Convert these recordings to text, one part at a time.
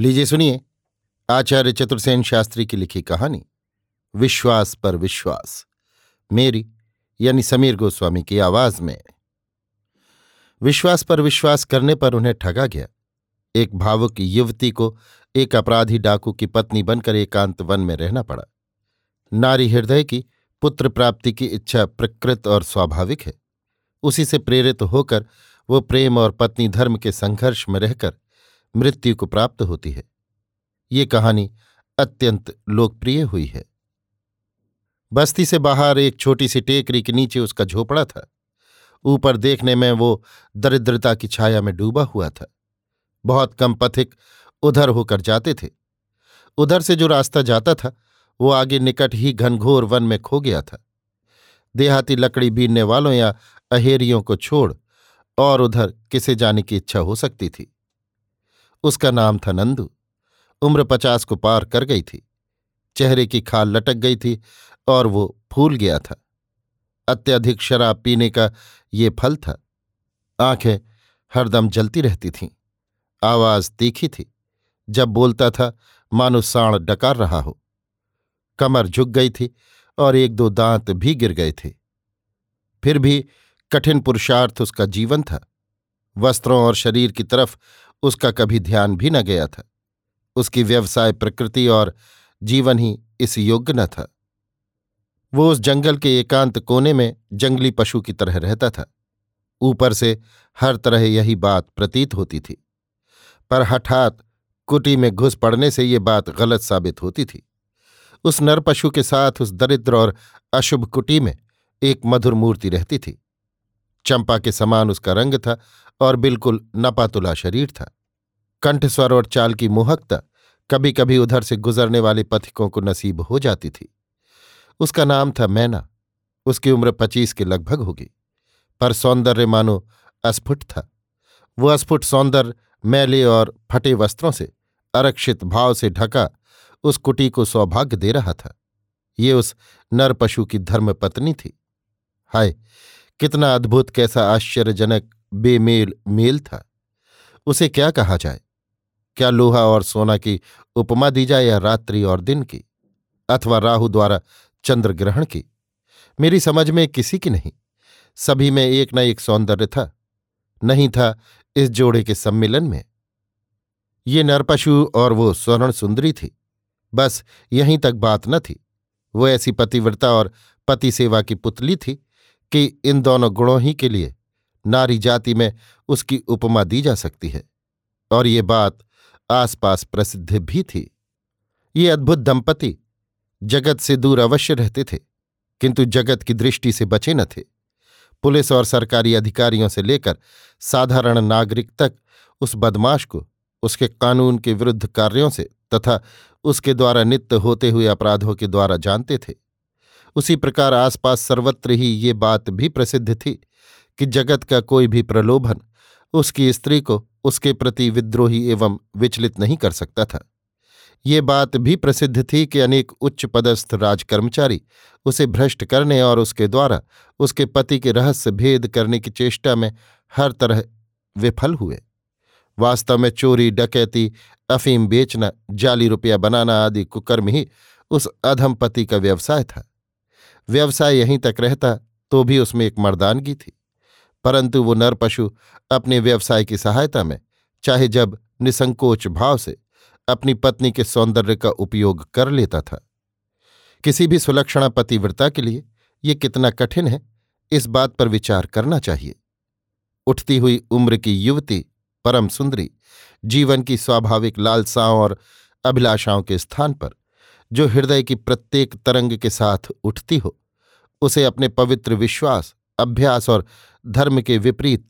लीजिए, सुनिए। आचार्य चतुर्सेन शास्त्री की लिखी कहानी, विश्वास पर विश्वास, मेरी, यानी समीर गोस्वामी की आवाज़ में। विश्वास पर विश्वास करने पर उन्हें ठगा गया। एक भावुक युवती को एक अपराधी डाकू की पत्नी बनकर एकांत वन में रहना पड़ा। नारी हृदय की पुत्र प्राप्ति की इच्छा प्रकृत और स्वाभाविक है। उसी से प्रेरित होकर वो प्रेम और पत्नी धर्म के संघर्ष में रहकर मृत्यु को प्राप्त होती है। ये कहानी अत्यंत लोकप्रिय हुई है। बस्ती से बाहर एक छोटी सी टेकरी के नीचे उसका झोपड़ा था। ऊपर देखने में वो दरिद्रता की छाया में डूबा हुआ था। बहुत कम पथिक उधर होकर जाते थे। उधर से जो रास्ता जाता था, वो आगे निकट ही घनघोर वन में खो गया था। देहाती लकड़ी बीनने वालों या अहेरियों को छोड़ और उधर किसे जाने की इच्छा हो सकती थी। उसका नाम था नंदू। उम्र पचास को पार कर गई थी। चेहरे की खाल लटक गई थी और वो फूल गया था। अत्यधिक शराब पीने का ये फल था। आँखें हरदम जलती रहती थीं। आवाज़ तीखी थी। जब बोलता था, मानो साण डकार रहा हो। कमर झुक गई थी और एक दो दांत भी गिर गए थे। फिर भी कठिन पुरुषार्थ उसका जीवन था। वस्त्रों और शरीर की तरफ़ उसका कभी ध्यान भी न गया था। उसकी व्यवसाय प्रकृति और जीवन ही इस योग्य न था। वो उस जंगल के एकांत कोने में जंगली पशु की तरह रहता था। ऊपर से हर तरह यही बात प्रतीत होती थी। पर हठात कुटी में घुस पड़ने से ये बात गलत साबित होती थी। उस नर पशु के साथ उस दरिद्र और अशुभ कुटी में एक मधुर मूर्ति रहती थी। चंपा के समान उसका रंग था और बिल्कुल नपातुला शरीर था। कंठस्वर और चाल की मोहकता कभी कभी उधर से गुजरने वाले पथिकों को नसीब हो जाती थी। उसका नाम था मैना। उसकी उम्र पच्चीस के लगभग होगी। पर सौंदर्य मानो अस्फुट था। वो अस्फुट सौंदर्य मैले और फटे वस्त्रों से, अरक्षित भाव से ढका उस कुटी को सौभाग्य दे रहा था। ये उस नर पशु की धर्मपत्नी थी। हाय, कितना अद्भुत, कैसा आश्चर्यजनक बेमेल, मेल था। उसे क्या कहा जाए? क्या लोहा और सोना की उपमा दी जाए या रात्रि और दिन की? अथवा राहु द्वारा चंद्र ग्रहण की? मेरी समझ में किसी की नहीं। सभी में एक न एक सौंदर्य था। नहीं था इस जोड़े के सम्मिलन में। ये नरपशु और वो स्वर्ण सुंदरी थी। बस यहीं तक बात न थी। वो ऐसी पतिव्रता और पति सेवा की पुतली थी कि इन दोनों गुणों ही के लिए नारी जाति में उसकी उपमा दी जा सकती है। और ये बात आसपास प्रसिद्ध भी थी। ये अद्भुत दंपति जगत से दूर अवश्य रहते थे, किंतु जगत की दृष्टि से बचे न थे। पुलिस और सरकारी अधिकारियों से लेकर साधारण नागरिक तक उस बदमाश को, उसके कानून के विरुद्ध कार्यों से तथा उसके द्वारा नित्य होते हुए अपराधों के द्वारा जानते थे। उसी प्रकार आसपास सर्वत्र ही ये बात भी प्रसिद्ध थी कि जगत का कोई भी प्रलोभन उसकी स्त्री को उसके प्रति विद्रोही एवं विचलित नहीं कर सकता था। ये बात भी प्रसिद्ध थी कि अनेक उच्च पदस्थ राजकर्मचारी उसे भ्रष्ट करने और उसके द्वारा उसके पति के रहस्य भेद करने की चेष्टा में हर तरह विफल हुए। वास्तव में चोरी, डकैती, अफीम बेचना, जाली रुपया बनाना आदि कुकर्म ही उस अधम पति का व्यवसाय था। व्यवसाय यहीं तक रहता तो भी उसमें एक मर्दानगी थी। परंतु वो नर पशु अपने व्यवसाय की सहायता में, चाहे जब निसंकोच भाव से, अपनी पत्नी के सौंदर्य का उपयोग कर लेता था। किसी भी सुलक्षणा पतिव्रता के लिए ये कितना कठिन है, इस बात पर विचार करना चाहिए। उठती हुई उम्र की युवती, परम सुंदरी, जीवन की स्वाभाविक लालसाओं और अभिलाषाओं के स्थान पर, जो हृदय की प्रत्येक तरंग के साथ उठती हो, उसे अपने पवित्र विश्वास अभ्यास और धर्म के विपरीत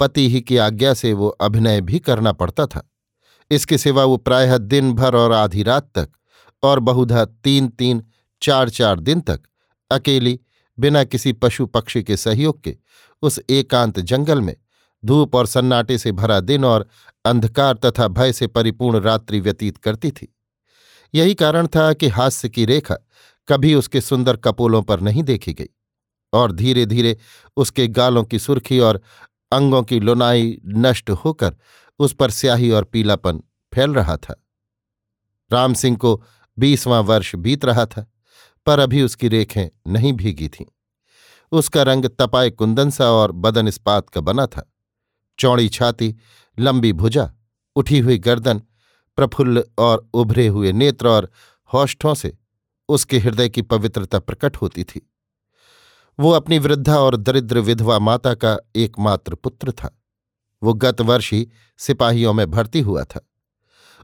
पति ही की आज्ञा से वो अभिनय भी करना पड़ता था। इसके सिवा वो प्रायः दिन भर और आधी रात तक और बहुधा तीन तीन चार चार दिन तक अकेली बिना किसी पशु पक्षी के सहयोग के उस एकांत जंगल में धूप और सन्नाटे से भरा दिन और अंधकार तथा भय से परिपूर्ण रात्रि व्यतीत करती थी। यही कारण था कि हास्य की रेखा कभी उसके सुंदर कपोलों पर नहीं देखी गई। और धीरे धीरे उसके गालों की सुर्खी और अंगों की लुनाई नष्ट होकर उस पर स्याही और पीलापन फैल रहा था। राम सिंह को बीसवां वर्ष बीत रहा था, पर अभी उसकी रेखें नहीं भीगी थीं। उसका रंग तपाए कुंदन सा और बदन इस्पात का बना था। चौड़ी छाती, लंबी भुजा, उठी हुई गर्दन, प्रफुल्ल और उभरे हुए नेत्र और होष्ठों से उसके हृदय की पवित्रता प्रकट होती थी। वो अपनी वृद्धा और दरिद्र विधवा माता का एकमात्र पुत्र था। वो गत वर्ष ही सिपाहियों में भर्ती हुआ था।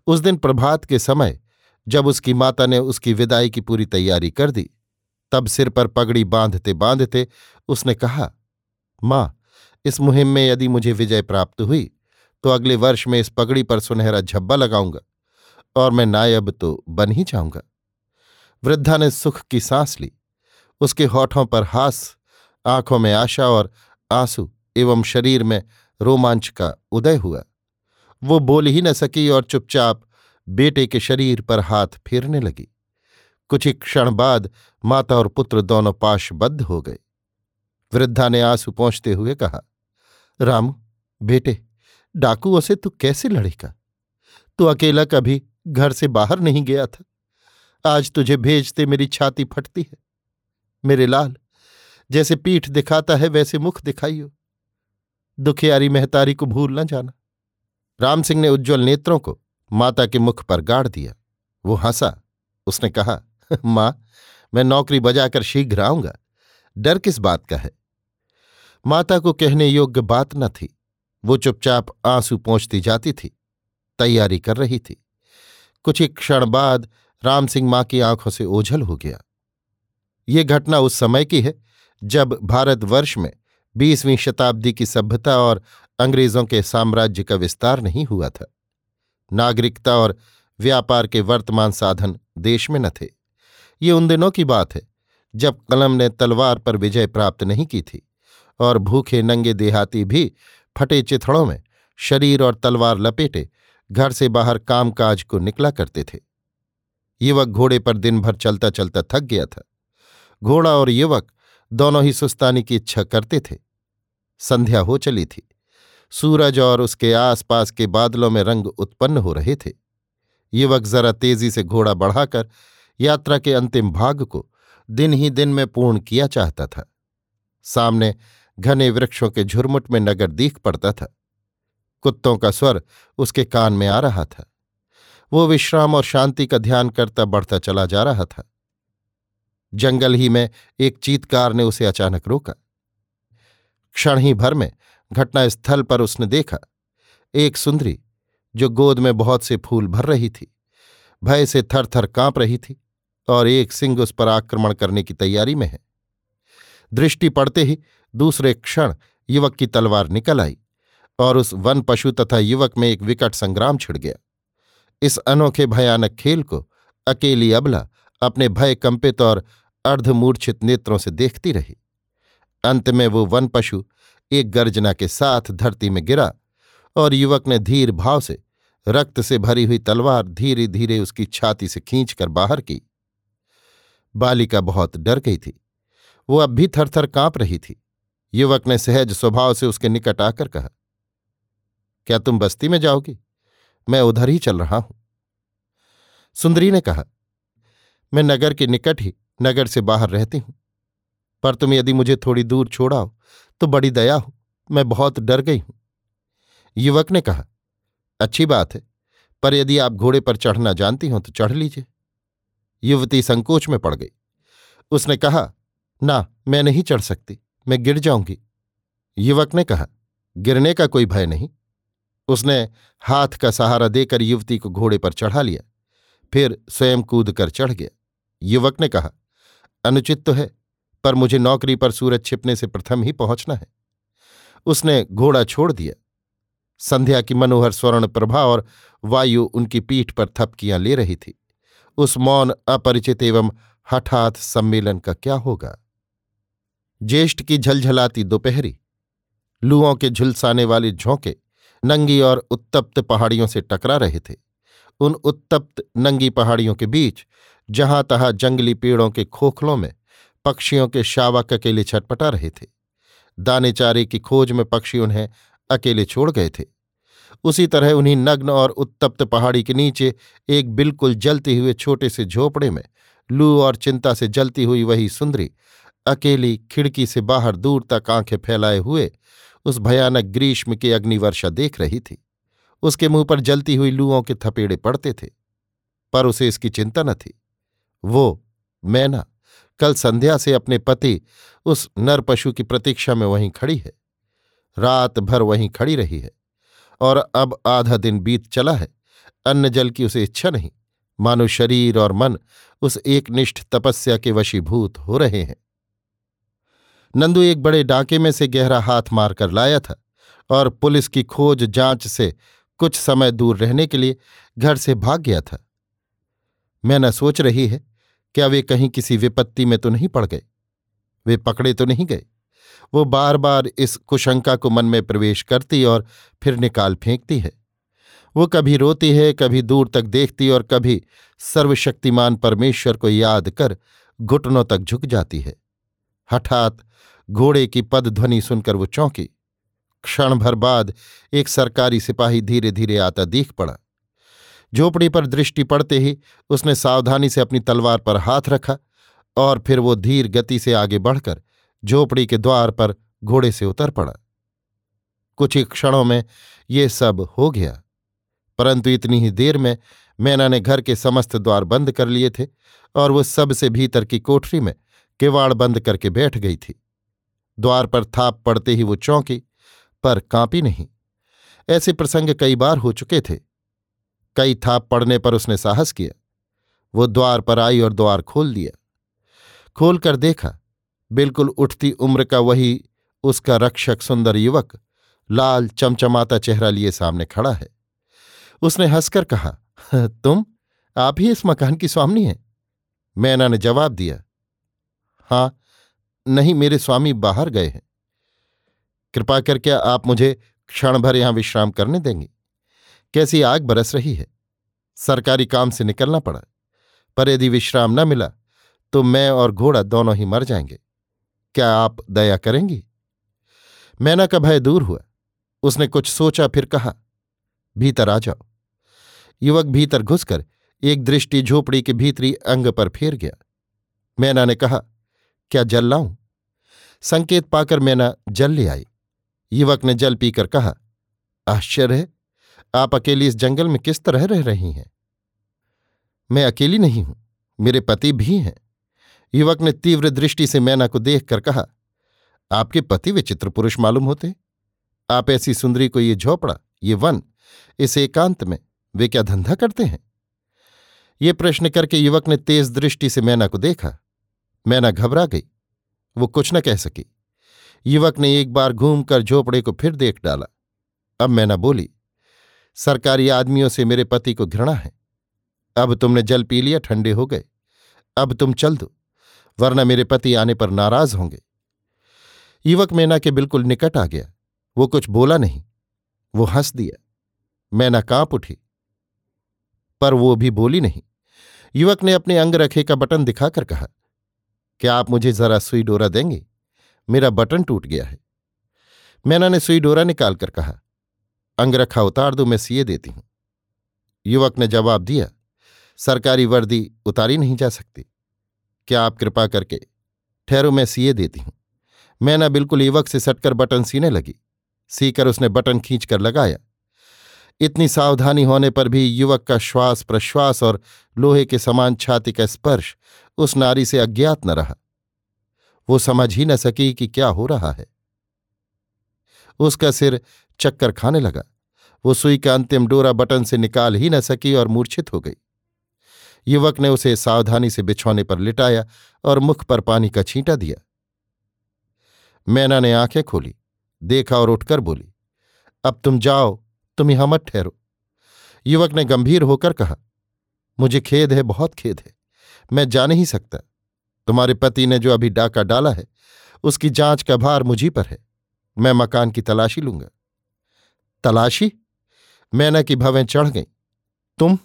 उस दिन प्रभात के समय, जब उसकी माता ने उसकी विदाई की पूरी तैयारी कर दी, तब सिर पर पगड़ी बांधते बांधते उसने कहा, माँ, इस मुहिम में यदि मुझे विजय प्राप्त हुई तो अगले वर्ष में इस पगड़ी पर सुनहरा झब्बा लगाऊँगा और मैं नायब तो बन ही जाऊँगा वृद्धा ने सुख की सांस ली। उसके होठों पर हास, आँखों में आशा और आँसू एवं शरीर में रोमांच का उदय हुआ। वो बोल ही न सकी और चुपचाप बेटे के शरीर पर हाथ फेरने लगी। कुछ ही क्षण बाद माता और पुत्र दोनों पाशबद्ध हो गए। वृद्धा ने आँसू पहुँचते हुए कहा, राम, बेटे, डाकुओं से तू कैसे लड़ेगा? तू अकेला कभी घर से बाहर नहीं गया था। आज तुझे भेजते मेरी छाती फटती है। मेरे लाल, जैसे पीठ दिखाता है वैसे मुख दिखाइयो। दुखियारी महतारी को भूल न जाना। राम सिंह ने उज्ज्वल नेत्रों को माता के मुख पर गाड़ दिया। वो हंसा। उसने कहा माँ, मैं नौकरी बजाकर शीघ्र आऊँगा। डर किस बात का है? माता को कहने योग्य बात न थी। वो चुपचाप आँसू पहुँचती जाती थी। तैयारी कर रही थी। कुछ ही क्षण बाद राम सिंह माँ की आँखों से ओझल हो गया। ये घटना उस समय की है, जब भारतवर्ष में बीसवीं शताब्दी की सभ्यता और अंग्रेज़ों के साम्राज्य का विस्तार नहीं हुआ था। नागरिकता और व्यापार के वर्तमान साधन देश में न थे। ये उन दिनों की बात है, जब कलम ने तलवार पर विजय प्राप्त नहीं की थी और भूखे नंगे देहाती भी फटे चिथड़ों में शरीर और तलवार लपेटे घर से बाहर कामकाज को निकला करते थे। युवक घोड़े पर दिन भर चलता चलता थक गया था। घोड़ा और युवक दोनों ही सुस्तानी की इच्छा करते थे। संध्या हो चली थी। सूरज और उसके आसपास के बादलों में रंग उत्पन्न हो रहे थे। युवक जरा तेज़ी से घोड़ा बढ़ाकर यात्रा के अंतिम भाग को दिन ही दिन में पूर्ण किया चाहता था। सामने घने वृक्षों के झुरमुट में नगर दीख पड़ता था। कुत्तों का स्वर उसके कान में आ रहा था। वो विश्राम और शांति का ध्यान करता बढ़ता चला जा रहा था। जंगल ही में एक चीतकार ने उसे अचानक रोका। क्षण ही भर में घटनास्थल पर उसने देखा, एक सुंदरी जो गोद में बहुत से फूल भर रही थी, भय से थर थर काँप रही थी और एक सिंह उस पर आक्रमण करने की तैयारी में है। दृष्टि पड़ते ही दूसरे क्षण युवक की तलवार निकल आई और उस वन पशु तथा युवक में एक विकट संग्राम छिड़ गया। इस अनोखे भयानक खेल को अकेली अबला अपने भय कंपित और अर्धमूर्छित नेत्रों से देखती रही। अंत में वो वन पशु एक गर्जना के साथ धरती में गिरा और युवक ने धीर भाव से रक्त से भरी हुई तलवार धीरे धीरे उसकी छाती से खींचकर बाहर की। बालिका बहुत डर गई थी। वो अब भी थरथर काँप रही थी। युवक ने सहज स्वभाव से उसके निकट आकर कहा, क्या तुम बस्ती में जाओगी? मैं उधर ही चल रहा हूँ। सुंदरी ने कहा, मैं नगर के निकट ही नगर से बाहर रहती हूँ। पर तुम यदि मुझे थोड़ी दूर छोड़ाओ तो बड़ी दया हो, मैं बहुत डर गई हूँ। युवक ने कहा, अच्छी बात है, पर यदि आप घोड़े पर चढ़ना जानती हो तो चढ़ लीजिए। युवती संकोच में पड़ गई। उसने कहा, ना, मैं नहीं चढ़ सकती, मैं गिर जाऊँगी। युवक ने कहा, गिरने का कोई भय नहीं। उसने हाथ का सहारा देकर युवती को घोड़े पर चढ़ा लिया, फिर स्वयं कूद कर चढ़ गया। युवक ने कहा अनुचित तो है, पर मुझे नौकरी पर सूरज छिपने से प्रथम ही पहुँचना है। उसने घोड़ा छोड़ दिया। संध्या की मनोहर स्वर्ण प्रभा और वायु उनकी पीठ पर थपकियाँ ले रही थी। उस मौन अपरिचित एवं हठात सम्मेलन का क्या होगा? ज्येष्ठ की झलझलाती दोपहरी, लुओं के झुलसाने वाले झोंके नंगी और उत्तप्त पहाड़ियों से टकरा रहे थे। उन उत्तप्त नंगी पहाड़ियों के बीच जहाँ तहां जंगली पेड़ों के खोखलों में पक्षियों के शावक अकेले छटपटा रहे थे। दाने चारे की खोज में पक्षी उन्हें अकेले छोड़ गए थे। उसी तरह उन्हीं नग्न और उत्तप्त पहाड़ी के नीचे एक बिल्कुल जलते हुए छोटे से झोपड़े में लू और चिंता से जलती हुई वही सुंदरी अकेली खिड़की से बाहर दूर तक आँखें फैलाए हुए उस भयानक ग्रीष्म की अग्निवर्षा देख रही थी। उसके मुँह पर जलती हुई लूओं के थपेड़े पड़ते थे, पर उसे इसकी चिंता न थी। वो मैना कल संध्या से अपने पति उस नर पशु की प्रतीक्षा में वहीं खड़ी है। रात भर वहीं खड़ी रही है और अब आधा दिन बीत चला है, अन्न जल की उसे इच्छा नहीं। मानो शरीर और मन उस एकनिष्ठ तपस्या के वशीभूत हो रहे हैं। नंदू एक बड़े डाके में से गहरा हाथ मारकर लाया था और पुलिस की खोज जाँच से कुछ समय दूर रहने के लिए घर से भाग गया था। मैं न सोच रही है क्या वे कहीं किसी विपत्ति में तो नहीं पड़ गए? वे पकड़े तो नहीं गए? वो बार बार इस कुशंका को मन में प्रवेश करती और फिर निकाल फेंकती है। वो कभी रोती है, कभी दूर तक देखती और कभी सर्वशक्तिमान परमेश्वर को याद कर घुटनों तक झुक जाती है। हठात घोड़े की पद ध्वनि सुनकर वो चौंकी। क्षण भर बाद एक सरकारी सिपाही धीरे धीरे आता दीख पड़ा। झोपड़ी पर दृष्टि पड़ते ही उसने सावधानी से अपनी तलवार पर हाथ रखा और फिर वो धीर गति से आगे बढ़कर झोपड़ी के द्वार पर घोड़े से उतर पड़ा। कुछ ही क्षणों में ये सब हो गया, परंतु इतनी ही देर में मैना ने घर के समस्त द्वार बंद कर लिए थे और वो सबसे भीतर की कोठरी में किवाड़ बंद करके बैठ गई थी। द्वार पर थाप पड़ते ही वो चौंकी, पर कांपी नहीं। ऐसे प्रसंग कई बार हो चुके थे। कई थाप पड़ने पर उसने साहस किया। वो द्वार पर आई और द्वार खोल दिया। खोलकर देखा, बिल्कुल उठती उम्र का वही उसका रक्षक सुंदर युवक लाल चमचमाता चेहरा लिए सामने खड़ा है। उसने हंसकर कहा, तुम, आप ही इस मकान की स्वामी हैं? मैना ने जवाब दिया, हाँ, नहीं, मेरे स्वामी बाहर गए हैं। कृपा करके आप मुझे क्षण भर यहाँ विश्राम करने देंगे। कैसी आग बरस रही है? सरकारी काम से निकलना पड़ा। पर यदि विश्राम न मिला तो मैं और घोड़ा दोनों ही मर जाएँगे। क्या आप दया करेंगी? मैना का भय दूर हुआ। उसने कुछ सोचा, फिर कहा, भीतर आ जाओ। युवक भीतर घुसकर एक दृष्टि झोपड़ी के भीतरी अंग पर फेर गया। मैना ने कहा, क्या जल लाऊं? संकेत पाकर मैना जल ले आई। युवक ने जल पीकर कहा, आश्चर्य आप अकेली इस जंगल में किस तरह रह रही हैं? मैं अकेली नहीं हूँ, मेरे पति भी हैं। युवक ने तीव्र दृष्टि से मैना को देखकर कहा, आपके पति विचित्र पुरुष मालूम होते। आप ऐसी सुंदरी को ये झोपड़ा, ये वन, इस एकांत में, वे क्या धंधा करते हैं? ये प्रश्न करके युवक ने तेज दृष्टि से मैना को देखा। मैना घबरा गई। वो कुछ न कह सकी। युवक ने एक बार घूमकर झोपड़े को फिर देख डाला। अब मैना बोली सरकारी आदमियों से मेरे पति को घृणा है। अब तुमने जल पी लिया, ठंडे हो गए। अब तुम चल दो, वरना मेरे पति आने पर नाराज़ होंगे। युवक मैना के बिल्कुल निकट आ गया। वो कुछ बोला नहीं। वो हंस दिया। मैना काँप उठी। पर वो भी बोली नहीं। युवक ने अपने अंग रखे का बटन दिखाकर कहा, क्या आप मुझे जरा सुई डोरा देंगे? मेरा बटन टूट गया है। मैना ने सुई डोरा निकालकर कहा अंगरखा उतार दो मैं सीए देती हूँ। युवक ने जवाब दिया, सरकारी वर्दी उतारी नहीं जा सकती। क्या आप कृपा करके ठहरो, मैं सीए देती हूँ। मैना बिल्कुल युवक से सटकर बटन सीने लगी। सीकर उसने बटन खींचकर लगाया। इतनी सावधानी होने पर भी युवक का श्वास प्रश्वास और लोहे के समान छाती का स्पर्श उस नारी से अज्ञात न रहा। वो समझ ही न सकी कि क्या हो रहा है। उसका सिर चक्कर खाने लगा। वो सुई का अंतिम डोरा बटन से निकाल ही न सकी और मूर्छित हो गई। युवक ने उसे सावधानी से बिछौने पर लिटाया और मुख पर पानी का छींटा दिया। मैना ने आँखें खोली, देखा और उठकर बोली, अब तुम जाओ, तुम यहाँ मत ठहरो। युवक ने गंभीर होकर कहा, मुझे खेद है, बहुत खेद है। मैं जा नहीं सकता। तुम्हारे पति ने जो अभी डाका डाला है, उसकी जाँच का भार मुझी पर है। मैं मकान की तलाशी लूँगा। तलाशी? मैना की भवें चढ़ गई। तुम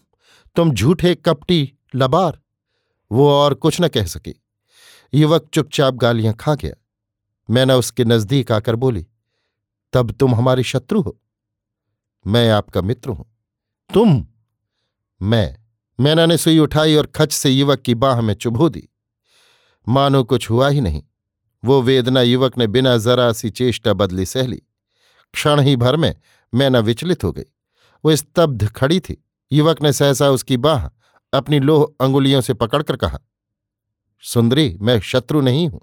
तुम झूठे कपटी लबार। वो और कुछ न कह सकी। युवक चुपचाप गालियाँ खा गया। मैना उसके नज़दीक आकर बोली, तब तुम हमारे शत्रु हो। मैं आपका मित्र हूँ। तुम, मैं। मैना ने सुई उठाई और खच से युवक की बाह में चुभो दी। मानो कुछ हुआ ही नहीं। वो वेदना युवक ने बिना जरा सी चेष्टा बदली सहली क्षण ही भर में मैना विचलित हो गई। वो स्तब्ध खड़ी थी। युवक ने सहसा उसकी बाह अपनी लोह अंगुलियों से पकड़कर कहा, सुंदरी, मैं शत्रु नहीं हूँ।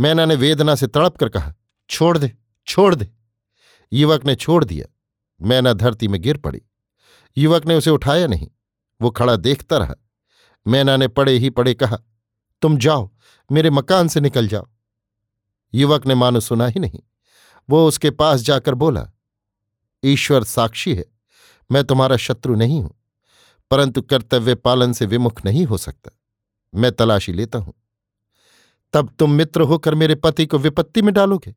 मैना ने वेदना से तड़प कर कहा, छोड़ दे छोड़ दे। युवक ने छोड़ दिया। मैना धरती में गिर पड़ी। युवक ने उसे उठाया नहीं। वो खड़ा देखता रहा। मैना ने पड़े ही पड़े कहा तुम जाओ, मेरे मकान से निकल जाओ। युवक ने मानो सुना ही नहीं। वो उसके पास जाकर बोला, ईश्वर साक्षी है, मैं तुम्हारा शत्रु नहीं हूँ, परंतु कर्तव्य पालन से विमुख नहीं हो सकता। मैं तलाशी लेता हूँ। तब तुम मित्र होकर मेरे पति को विपत्ति में डालोगे।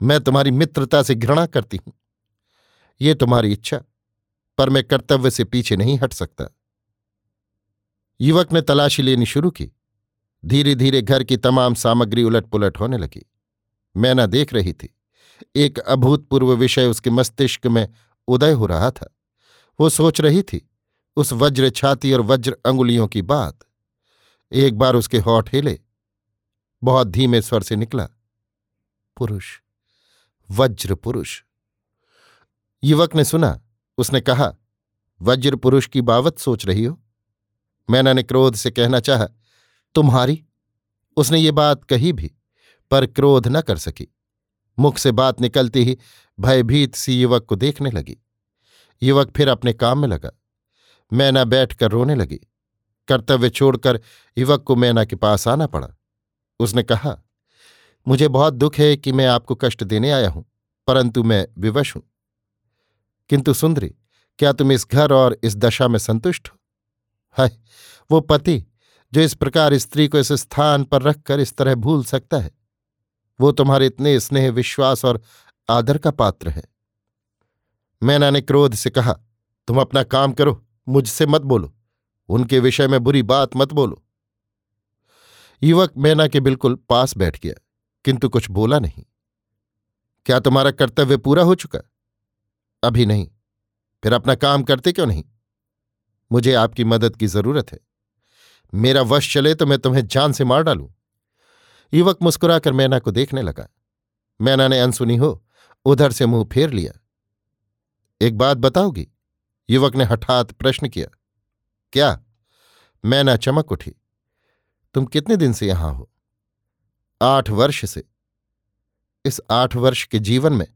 मैं तुम्हारी मित्रता से घृणा करती हूँ। ये तुम्हारी इच्छा, पर मैं कर्तव्य से पीछे नहीं हट सकता। युवक ने तलाशी लेनी शुरू की। धीरे धीरे घर की तमाम सामग्री उलट पुलट होने लगी। मैना देख रही थी। एक अभूतपूर्व विषय उसके मस्तिष्क में उदय हो रहा था। वो सोच रही थी उस वज्र छाती और वज्र अंगुलियों की बात। एक बार उसके होठ हिले। बहुत धीमे स्वर से निकला, पुरुष, वज्र पुरुष। युवक ने सुना। उसने कहा, वज्र पुरुष की बावत सोच रही हो? मैना ने क्रोध से कहना चाहा तुम्हारी? उसने ये बात कही भी, पर क्रोध न कर सकी। मुख से बात निकलती ही भयभीत सी युवक को देखने लगी। युवक फिर अपने काम में लगा। मैना बैठकर रोने लगी। कर्तव्य छोड़कर युवक को मैना के पास आना पड़ा। उसने कहा, मुझे बहुत दुख है कि मैं आपको कष्ट देने आया हूँ, परंतु मैं विवश हूँ। किंतु सुंदरी, क्या तुम इस घर और इस दशा में संतुष्ट हो? हाय, वो पति जो इस प्रकार स्त्री को इस स्थान पर रखकर इस तरह भूल सकता है, वो तुम्हारे इतने स्नेह, विश्वास और आदर का पात्र है। मैना ने क्रोध से कहा, तुम अपना काम करो, मुझसे मत बोलो, उनके विषय में बुरी बात मत बोलो। युवक मैना के बिल्कुल पास बैठ गया, किंतु कुछ बोला नहीं। क्या तुम्हारा कर्तव्य पूरा हो चुका? अभी नहीं। फिर अपना काम करते क्यों नहीं? मुझे आपकी मदद की ज़रूरत है। मेरा वश चले तो मैं तुम्हें जान से मार डालूं। युवक मुस्कुराकर मैना को देखने लगा। मैना ने अनसुनी हो, उधर से मुँह फेर लिया। एक बात बताओगी? युवक ने हठात प्रश्न किया। क्या? मैना चमक उठी। तुम कितने दिन से यहाँ हो? आठ वर्ष से। इस आठ वर्ष के जीवन में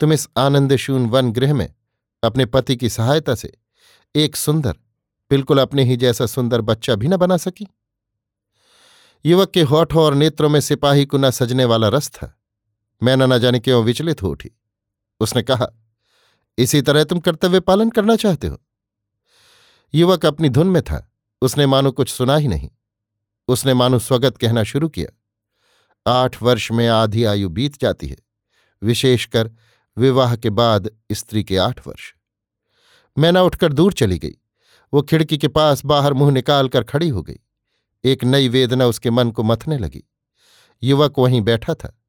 तुम इस आनंदशून वन गृह में अपने पति की सहायता से एक सुंदर बिल्कुल अपने ही जैसा सुंदर बच्चा भी न बना सकी। युवक के होठों और नेत्रों में सिपाही को न सजने वाला रस था। मैं न जाने क्यों विचलित हो उठी। उसने कहा, इसी तरह तुम कर्तव्य पालन करना चाहते हो? युवक अपनी धुन में था। उसने मानो कुछ सुना ही नहीं। उसने मानो स्वगत कहना शुरू किया। आठ वर्ष में आधी आयु बीत जाती है, विशेषकर विवाह के बाद स्त्री के आठ वर्ष। मैना उठकर दूर चली गई। वो खिड़की के पास बाहर मुँह निकालकर खड़ी हो गई। एक नई वेदना उसके मन को मथने लगी। युवक वहीं बैठा था।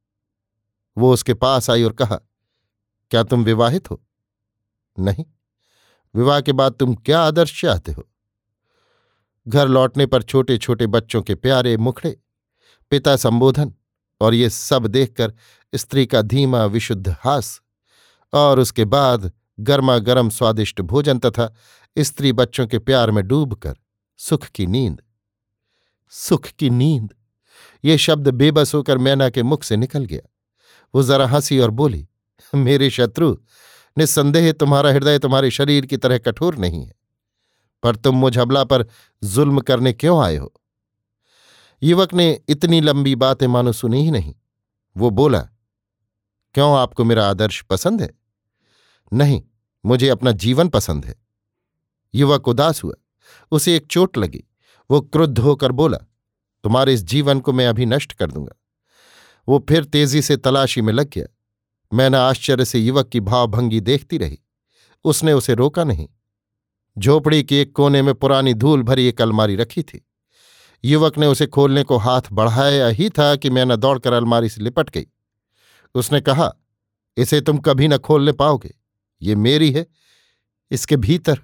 वो उसके पास आई और कहा, क्या तुम विवाहित हो? नहीं। विवाह के बाद तुम क्या आदर्श चाहते हो? घर लौटने पर छोटे छोटे बच्चों के प्यारे मुखड़े, पिता संबोधन और ये सब देखकर स्त्री का धीमा विशुद्ध हास और उसके बाद गर्मा गर्म स्वादिष्ट भोजन तथा स्त्री बच्चों के प्यार में डूबकर सुख की नींद। सुख की नींद। ये शब्द बेबस होकर मैना के मुख से निकल गया। वो जरा हँसी और बोली, मेरे शत्रु, निस्संदेह तुम्हारा हृदय तुम्हारे शरीर की तरह कठोर नहीं है। पर तुम मुझ हमला पर जुल्म करने क्यों आए हो? युवक ने इतनी लंबी बातें मानो सुनी ही नहीं। वो बोला, क्यों आपको मेरा आदर्श पसंद है? नहीं, मुझे अपना जीवन पसंद है। युवक उदास हुआ। उसे एक चोट लगी। वो क्रुद्ध होकर बोला, तुम्हारे इस जीवन को मैं अभी नष्ट कर दूँगा। वो फिर तेज़ी से तलाशी में लग गया। मैंने आश्चर्य से युवक की भावभंगी देखती रही। उसने उसे रोका नहीं। झोपड़ी के एक कोने में पुरानी धूल भरी एक अलमारी रखी थी। युवक ने उसे खोलने को हाथ बढ़ाया ही था कि मैना दौड़कर अलमारी से लिपट गई। उसने कहा, इसे तुम कभी न खोलने पाओगे। ये मेरी है। इसके भीतर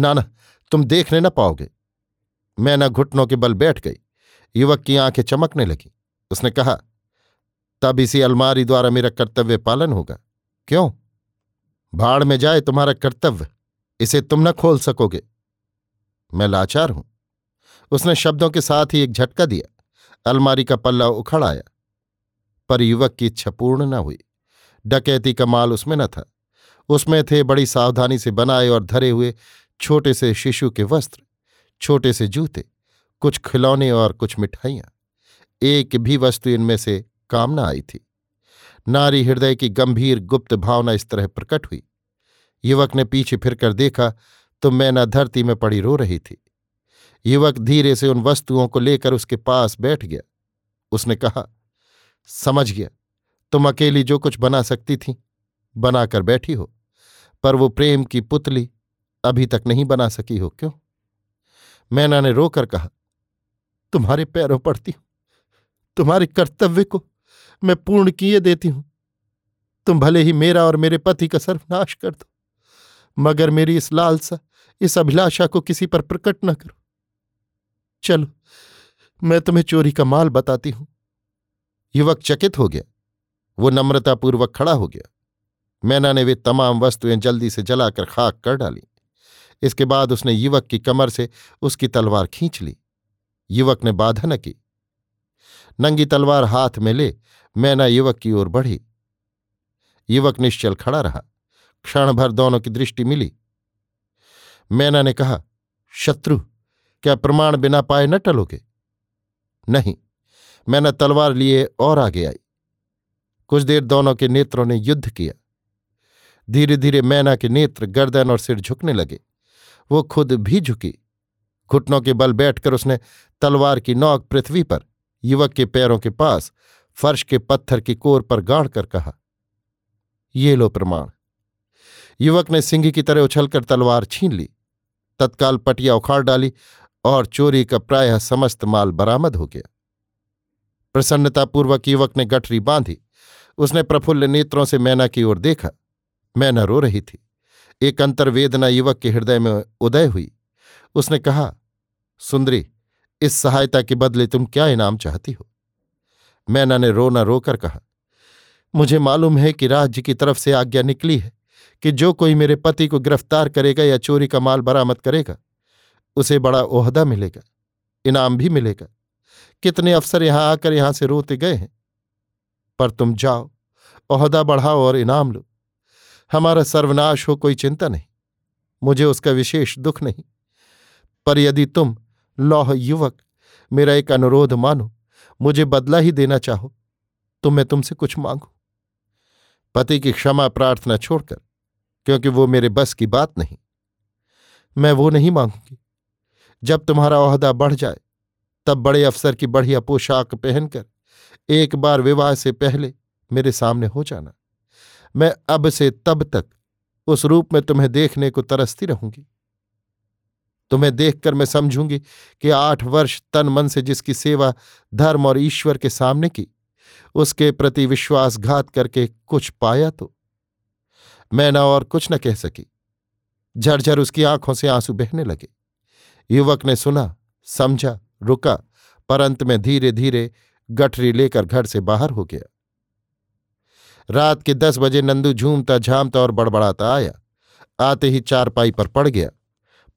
ना ना, तुम देखने न पाओगे। मैं न घुटनों के बल बैठ गई। युवक की आँखें चमकने लगी। उसने कहा, तब इसी अलमारी द्वारा मेरा कर्तव्य पालन होगा। क्यों? भाड़ में जाए तुम्हारा कर्तव्य। इसे तुम न खोल सकोगे। मैं लाचार हूँ। उसने शब्दों के साथ ही एक झटका दिया। अलमारी का पल्ला उखड़ आया। पर युवक की इच्छा पूर्ण न हुई। डकैती का माल उसमें न था। उसमें थे बड़ी सावधानी से बनाए और धरे हुए छोटे से शिशु के वस्त्र, छोटे से जूते, कुछ खिलौने और कुछ मिठाइयाँ। एक भी वस्तु इनमें से काम न आई थी। नारी हृदय की गंभीर गुप्त भावना इस तरह प्रकट हुई। युवक ने पीछे फिरकर देखा तो मैना धरती में पड़ी रो रही थी। युवक धीरे से उन वस्तुओं को लेकर उसके पास बैठ गया। उसने कहा, समझ गया। तुम अकेली जो कुछ बना सकती थी, बनाकर बैठी हो, पर वो प्रेम की पुतली अभी तक नहीं बना सकी हो, क्यों? मैना ने रोकर कहा, तुम्हारे पैरों पड़ती हूँ, तुम्हारे कर्तव्य को मैं पूर्ण किए देती हूँ। तुम भले ही मेरा और मेरे पति का सर्वनाश कर दो, मगर मेरी इस लालसा, इस अभिलाषा को किसी पर प्रकट न करो। चलो, मैं तुम्हें चोरी का माल बताती हूँ। युवक चकित हो गया, वो नम्रतापूर्वक खड़ा हो गया। मैना ने वे तमाम वस्तुएँ जल्दी से जलाकर खाक कर डाली। इसके बाद उसने युवक की कमर से उसकी तलवार खींच ली। युवक ने बाधा न की। नंगी तलवार हाथ में ले मैना युवक की ओर बढ़ी। युवक निश्चल खड़ा रहा। क्षण भर दोनों की दृष्टि मिली। मैना ने कहा, शत्रु, क्या प्रमाण बिना पाए न टलोगे? नहीं मैंने तलवार लिए और आगे आई। कुछ देर दोनों के नेत्रों ने युद्ध किया। धीरे धीरे मैना के नेत्र गर्दन और सिर झुकने लगे। वो खुद भी झुकी। घुटनों के बल बैठकर उसने तलवार की नौक पृथ्वी पर, युवक के पैरों के पास, फर्श के पत्थर की कोर पर गाड़ कर कहा, ये लो प्रमाण। युवक ने सिंह की तरह उछलकर तलवार छीन ली। तत्काल पटिया उखाड़ डाली और चोरी का प्रायः समस्त माल बरामद हो गया। प्रसन्नतापूर्वक युवक ने गठरी बांधी। उसने प्रफुल्ल नेत्रों से मैना की ओर देखा। मैना रो रही थी। एक अंतर्वेदना युवक के हृदय में उदय हुई। उसने कहा, सुंदरी, इस सहायता के बदले तुम क्या इनाम चाहती हो? मैना ने रोना रोकर कहा, मुझे मालूम है कि राज्य की तरफ़ से आज्ञा निकली है कि जो कोई मेरे पति को गिरफ़्तार करेगा या चोरी का माल बरामद करेगा, उसे बड़ा ओहदा मिलेगा, इनाम भी मिलेगा। कितने अफसर यहाँ आकर यहाँ से रोते गए हैं। पर तुम जाओ, ओहदा बढ़ाओ और इनाम लो। हमारा सर्वनाश हो कोई चिंता नहीं। मुझे उसका विशेष दुख नहीं। पर यदि तुम, लौह युवक, मेरा एक अनुरोध मानो, मुझे बदला ही देना चाहो तो मैं तुमसे कुछ मांगू। पति की क्षमा प्रार्थना छोड़कर, क्योंकि वो मेरे बस की बात नहीं। मैं वो नहीं मांगूँगी। जब तुम्हारा ओहदा बढ़ जाए, तब बड़े अफसर की बढ़िया पोशाक पहनकर, एक बार विवाह से पहले मेरे सामने हो जाना। मैं अब से तब तक उस रूप में तुम्हें देखने को तरसती रहूँगी। तुम्हें देखकर मैं समझूँगी कि आठ वर्ष तन मन से जिसकी सेवा धर्म और ईश्वर के सामने की, उसके प्रति विश्वासघात करके कुछ पाया तो। मैं न और कुछ न कह सकी। झरझर उसकी आँखों से आँसू बहने लगे। युवक ने सुना, समझा, रुका पर अंत में धीरे धीरे गठरी लेकर घर से बाहर हो गया। रात के दस बजे नंदू झूमता झामता और बड़बड़ाता आया। आते ही चारपाई पर पड़ गया।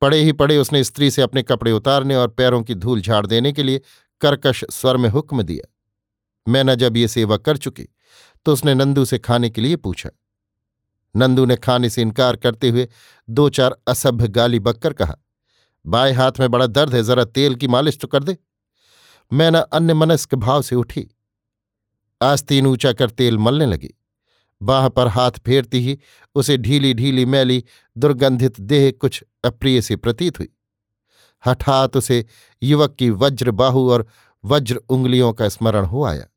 पड़े ही पड़े उसने स्त्री से अपने कपड़े उतारने और पैरों की धूल झाड़ देने के लिए कर्कश स्वर में हुक्म दिया। मैंने जब ये सेवा कर चुकी तो उसने नंदू से खाने के लिए पूछा। नंदू ने खाने से इनकार करते हुए दो चार असभ्य गाली बककर कहा, बाएँ हाथ में बड़ा दर्द है, जरा तेल की मालिश तो कर दे। मैना अन्य मनस्क भाव से उठी। आस्तीन ऊँचा कर तेल मलने लगी। बाह पर हाथ फेरती ही उसे ढीली ढीली मैली दुर्गंधित देह कुछ अप्रिय से प्रतीत हुई। हठात उसे युवक की वज्र बाहु और वज्र उंगलियों का स्मरण हो आया।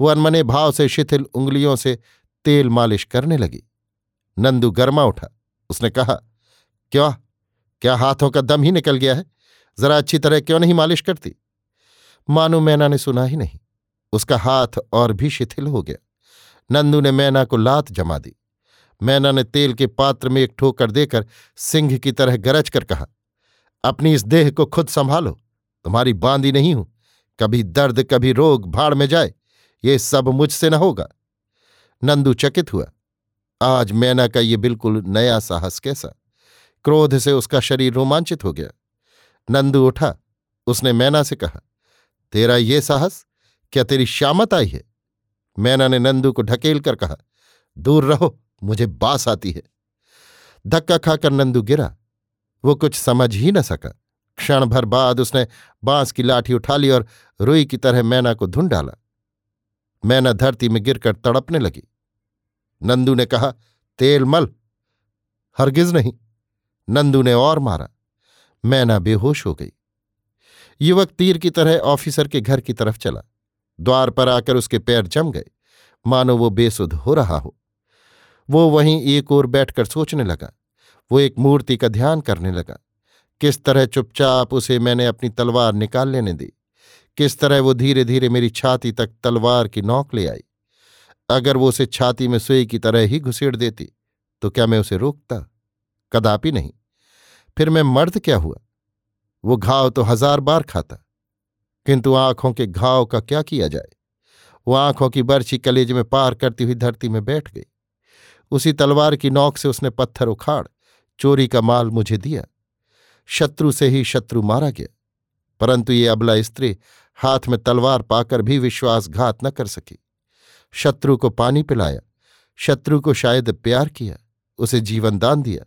वो अनमने भाव से शिथिल उंगलियों से तेल मालिश करने लगी। नंदू गर्मा उठा। उसने कहा, क्यों? क्या हाथों का दम ही निकल गया है? जरा अच्छी तरह क्यों नहीं मालिश करती? मानो, मैना ने सुना ही नहीं। उसका हाथ और भी शिथिल हो गया। नंदू ने मैना को लात जमा दी। मैना ने तेल के पात्र में एक ठोकर देकर सिंह की तरह गरज कर कहा, अपनी इस देह को खुद संभालो, तुम्हारी बांदी नहीं हूँ। कभी दर्द, कभी रोग भाड़ में जाए, ये सब मुझसे न होगा। नंदू चकित हुआ, आज मैना का ये बिल्कुल नया साहस कैसा? क्रोध से उसका शरीर रोमांचित हो गया। नंदू उठा, उसने मैना से कहा, तेरा ये साहस? क्या तेरी श्यामत आई है? मैना ने नंदू को ढकेल कर कहा, दूर रहो, मुझे बास आती है। धक्का खाकर नंदू गिरा। वो कुछ समझ ही न सका। क्षण भर बाद उसने बाँस की लाठी उठा ली और रुई की तरह मैना को धुन डाला। मैना धरती में गिरकर तड़पने लगी। नंदू ने कहा, तेल मल, हरगिज नहीं। नंदू ने और मारा। मैना बेहोश हो गई। युवक तीर की तरह ऑफिसर के घर की तरफ़ चला। द्वार पर आकर उसके पैर जम गए। मानो वो बेसुध हो रहा हो। वो वहीं एक ओर बैठकर सोचने लगा। वो एक मूर्ति का ध्यान करने लगा। किस तरह चुपचाप उसे मैंने अपनी तलवार निकाल लेने दी। किस तरह वो धीरे धीरे मेरी छाती तक तलवार की नोक ले आई। अगर वो उसे छाती में सुई की तरह ही घुसेड़ देती तो क्या मैं उसे रोकता? कदापि नहीं। फिर मैं मर्द क्या हुआ? वो घाव तो हज़ार बार खाता। किंतु आँखों के घाव का क्या किया जाए? वो आँखों की बर्छी कलेज में पार करती हुई धरती में बैठ गई। उसी तलवार की नोक से उसने पत्थर उखाड़, चोरी का माल मुझे दिया। शत्रु से ही शत्रु मारा गया, परंतु ये अबला स्त्री हाथ में तलवार पाकर भी विश्वासघात न कर सकी। शत्रु को पानी पिलाया, शत्रु को शायद प्यार किया, उसे जीवन दान दिया,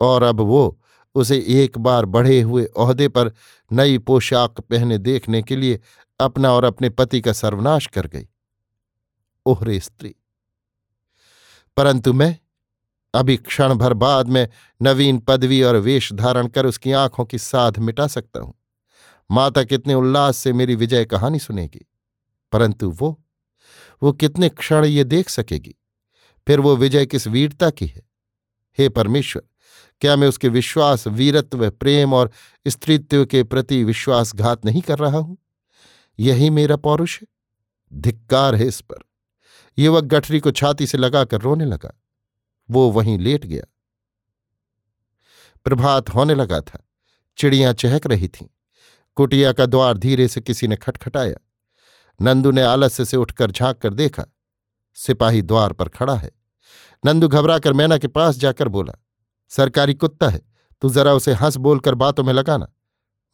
और अब वो उसे एक बार बढ़े हुए ओहदे पर नई पोशाक पहने देखने के लिए अपना और अपने पति का सर्वनाश कर गई। ओहरे स्त्री। परंतु मैं, अभी क्षण भर बाद में नवीन पदवी और वेश धारण कर उसकी आँखों की साध मिटा सकता हूँ। माता कितने उल्लास से मेरी विजय कहानी सुनेगी। परंतु वो वो कितने क्षण ये देख सकेगी? फिर वो विजय किस वीरता की है? हे परमेश्वर क्या मैं उसके विश्वास, वीरत्व, प्रेम और स्त्रीत्व के प्रति विश्वासघात नहीं कर रहा हूँ? यही मेरा पौरुष है। धिक्कार है इस पर। युवक गठरी को छाती से लगाकर रोने लगा। वो वहीं लेट गया। प्रभात होने लगा था। चिड़ियाँ चहक रही थीं। कुटिया का द्वार धीरे से किसी ने खटखटाया। नंदू ने आलस्य से उठकर झाँक कर देखा। सिपाही द्वार पर खड़ा है। नंदू घबराकर मैना के पास जाकर बोला सरकारी कुत्ता है, तू जरा उसे हंस बोलकर बातों में लगाना।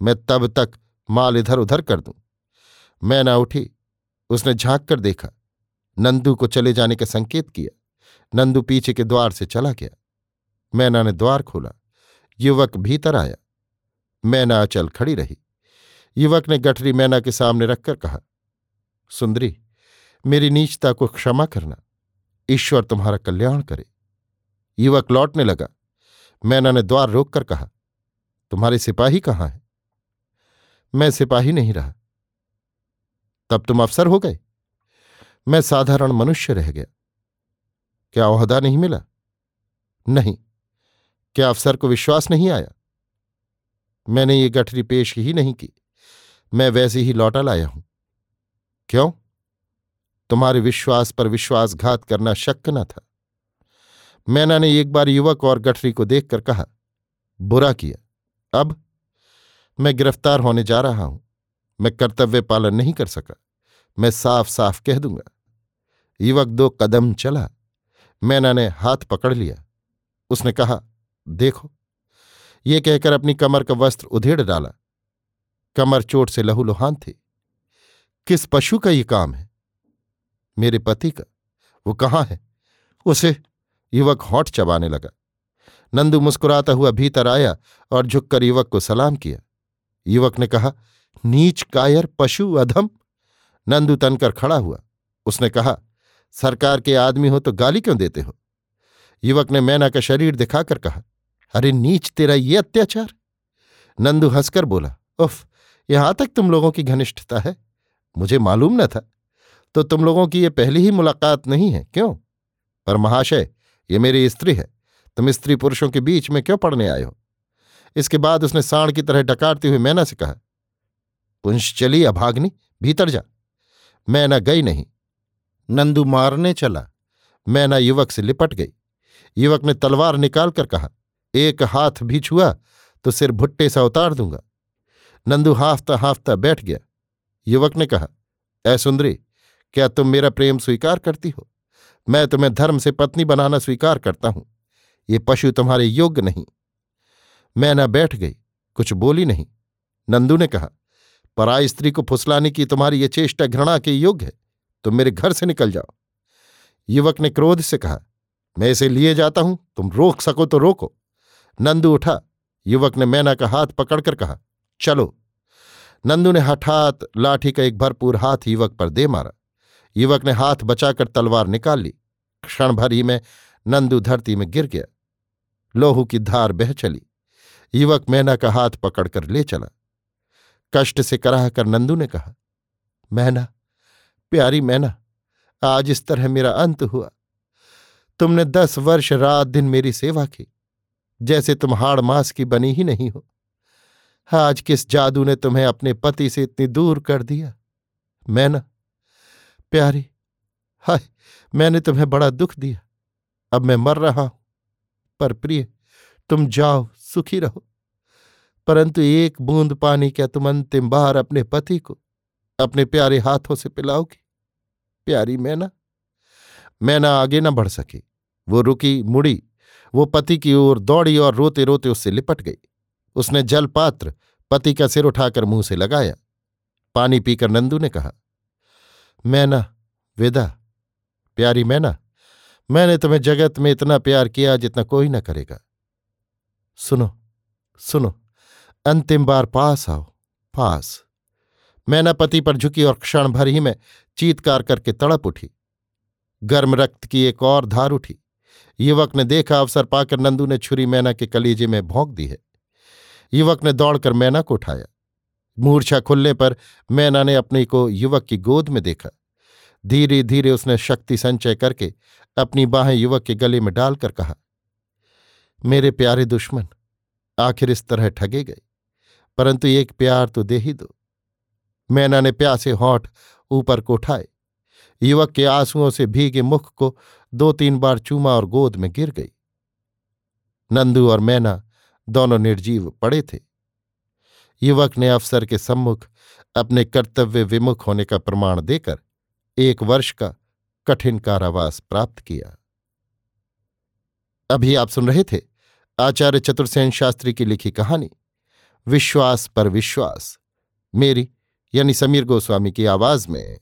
मैं तब तक माल इधर उधर कर दूँ। मैना उठी। उसने झाँक कर देखा। नंदू को चले जाने का संकेत किया। नंदू पीछे के द्वार से चला गया। मैना ने द्वार खोला। युवक भीतर आया। मैना अचल खड़ी रही। युवक ने गठरी मैना के सामने रखकर कहा, सुंदरी, मेरी नीचता को क्षमा करना। ईश्वर तुम्हारा कल्याण करे। युवक लौटने लगा। मैना ने द्वार रोककर कहा, तुम्हारे सिपाही कहाँ हैं? मैं सिपाही नहीं रहा। तब तुम अफसर हो गए? मैं साधारण मनुष्य रह गया। क्या ओहदा नहीं मिला? नहीं। क्या अफसर को विश्वास नहीं आया? मैंने ये गठरी पेश ही नहीं की। मैं वैसे ही लौटा लाया हूँ। क्यों? तुम्हारे विश्वास पर विश्वासघात करना शक न था। मैना ने एक बार युवक और गठरी को देखकर कहा, बुरा किया। अब मैं गिरफ़्तार होने जा रहा हूँ। मैं कर्तव्य पालन नहीं कर सका। मैं साफ़ साफ़ कह दूँगा। युवक दो कदम चला। मैना ने हाथ पकड़ लिया। उसने कहा, देखो। ये कहकर अपनी कमर का वस्त्र उधेड़ डाला। कमर चोट से लहूलुहान थी। किस पशु का ये काम है? मेरे पति का। वो कहाँ है? उसे युवक होठ चबाने लगा। नंदू मुस्कुराता हुआ भीतर आया और झुककर युवक को सलाम किया। युवक ने कहा, नीच कायर पशु अधम। नंदू तनकर खड़ा हुआ। उसने कहा, सरकार के आदमी हो तो गाली क्यों देते हो? युवक ने मैना का शरीर दिखाकर कहा, अरे नीच तेरा ये अत्याचार? नंदू हंसकर बोला, उफ, यहाँ तक तुम लोगों की घनिष्ठता है। मुझे मालूम न था। तो तुम लोगों की ये पहली ही मुलाकात नहीं है, क्यों? पर महाशय ये मेरी स्त्री है। तुम स्त्री पुरुषों के बीच में क्यों पढ़ने आए हो? इसके बाद उसने साण की तरह डकारते हुए मैना से कहा पुंश चली अभाग्नि भीतर जा। मैना गई नहीं। नंदू मारने चला। मैना युवक से लिपट गई। युवक ने तलवार निकालकर कहा, एक हाथ भी छुआ तो सिर भुट्टे सा उतार दूँगा नंदू हाफता हाफता बैठ गया। युवक ने कहा, ऐ सुंदरी, क्या तुम मेरा प्रेम स्वीकार करती हो? मैं तुम्हें धर्म से पत्नी बनाना स्वीकार करता हूँ। ये पशु तुम्हारे योग्य नहीं। मैं न बैठ गई, कुछ बोली नहीं। नंदू ने कहा, पराई स्त्री को फुसलाने की तुम्हारी ये चेष्टा घृणा के योग्य है। तुम मेरे घर से निकल जाओ। युवक ने क्रोध से कहा, मैं इसे लिए जाता हूँ, तुम रोक सको तो रोको। नंदू उठा, युवक ने मैना का हाथ पकड़कर कहा, चलो। नंदू ने हठात लाठी का एक भरपूर हाथ युवक पर दे मारा। युवक ने हाथ बचाकर तलवार निकाल ली। क्षण भर ही में नंदू धरती में गिर गया। लोहू की धार बह चली। युवक मैना का हाथ पकड़कर ले चला। कष्ट से कराह कर नंदू ने कहा, मैना, प्यारी मैना, आज इस तरह मेरा अंत हुआ। तुमने दस वर्ष रात दिन मेरी सेवा की, जैसे तुम हाड़ मास की बनी ही नहीं हो। आज किस जादू ने तुम्हें अपने पति से इतनी दूर कर दिया? मैना प्यारी, हाय, मैंने तुम्हें बड़ा दुख दिया। अब मैं मर रहा हूँ। पर प्रिय, तुम जाओ, सुखी रहो। परंतु एक बूंद पानी क्या तुम अंतिम बार अपने पति को अपने प्यारे हाथों से पिलाओगी? प्यारी मैना मैना आगे न बढ़ सकी। वो रुकी, मुड़ी, वो पति की ओर दौड़ी और रोते रोते उससे लिपट गई। उसने जल पात्र पति का सिर उठाकर मुँह से लगाया। पानी पीकर नंदू ने कहा मैना, विदा। प्यारी मैना, मैंने तुम्हें जगत में इतना प्यार किया जितना कोई ना करेगा। सुनो सुनो, अंतिम बार पास आओ, पास। मैना पति पर झुकी और क्षण भर ही में चीतकार करके तड़प उठी। गर्म रक्त की एक और धार उठी। युवक ने देखा अवसर पाकर नंदू ने छुरी मैना के कलीजे में भोंक दी है। युवक ने दौड़कर मैना को उठाया। मूर्छा खुलने पर मैना ने अपने को युवक की गोद में देखा। धीरे धीरे उसने शक्ति संचय करके अपनी बाहें युवक के गले में डालकर कहा, मेरे प्यारे दुश्मन, आखिर इस तरह ठगे गए, परंतु एक प्यार तो दे ही दो। मैना ने प्यासे होठ ऊपर को उठाए। युवक के आंसुओं से भीगे मुख को दो तीन बार चूमा और गोद में गिर गई। नंदू और मैना दोनों निर्जीव पड़े थे। युवक ने अफसर के सम्मुख अपने कर्तव्य विमुख होने का प्रमाण देकर एक वर्ष का कठिन कारावास प्राप्त किया। अभी आप सुन रहे थे आचार्य चतुर्सेन शास्त्री की लिखी कहानी, विश्वास पर विश्वास। मेरी यानी समीर गोस्वामी की आवाज़ में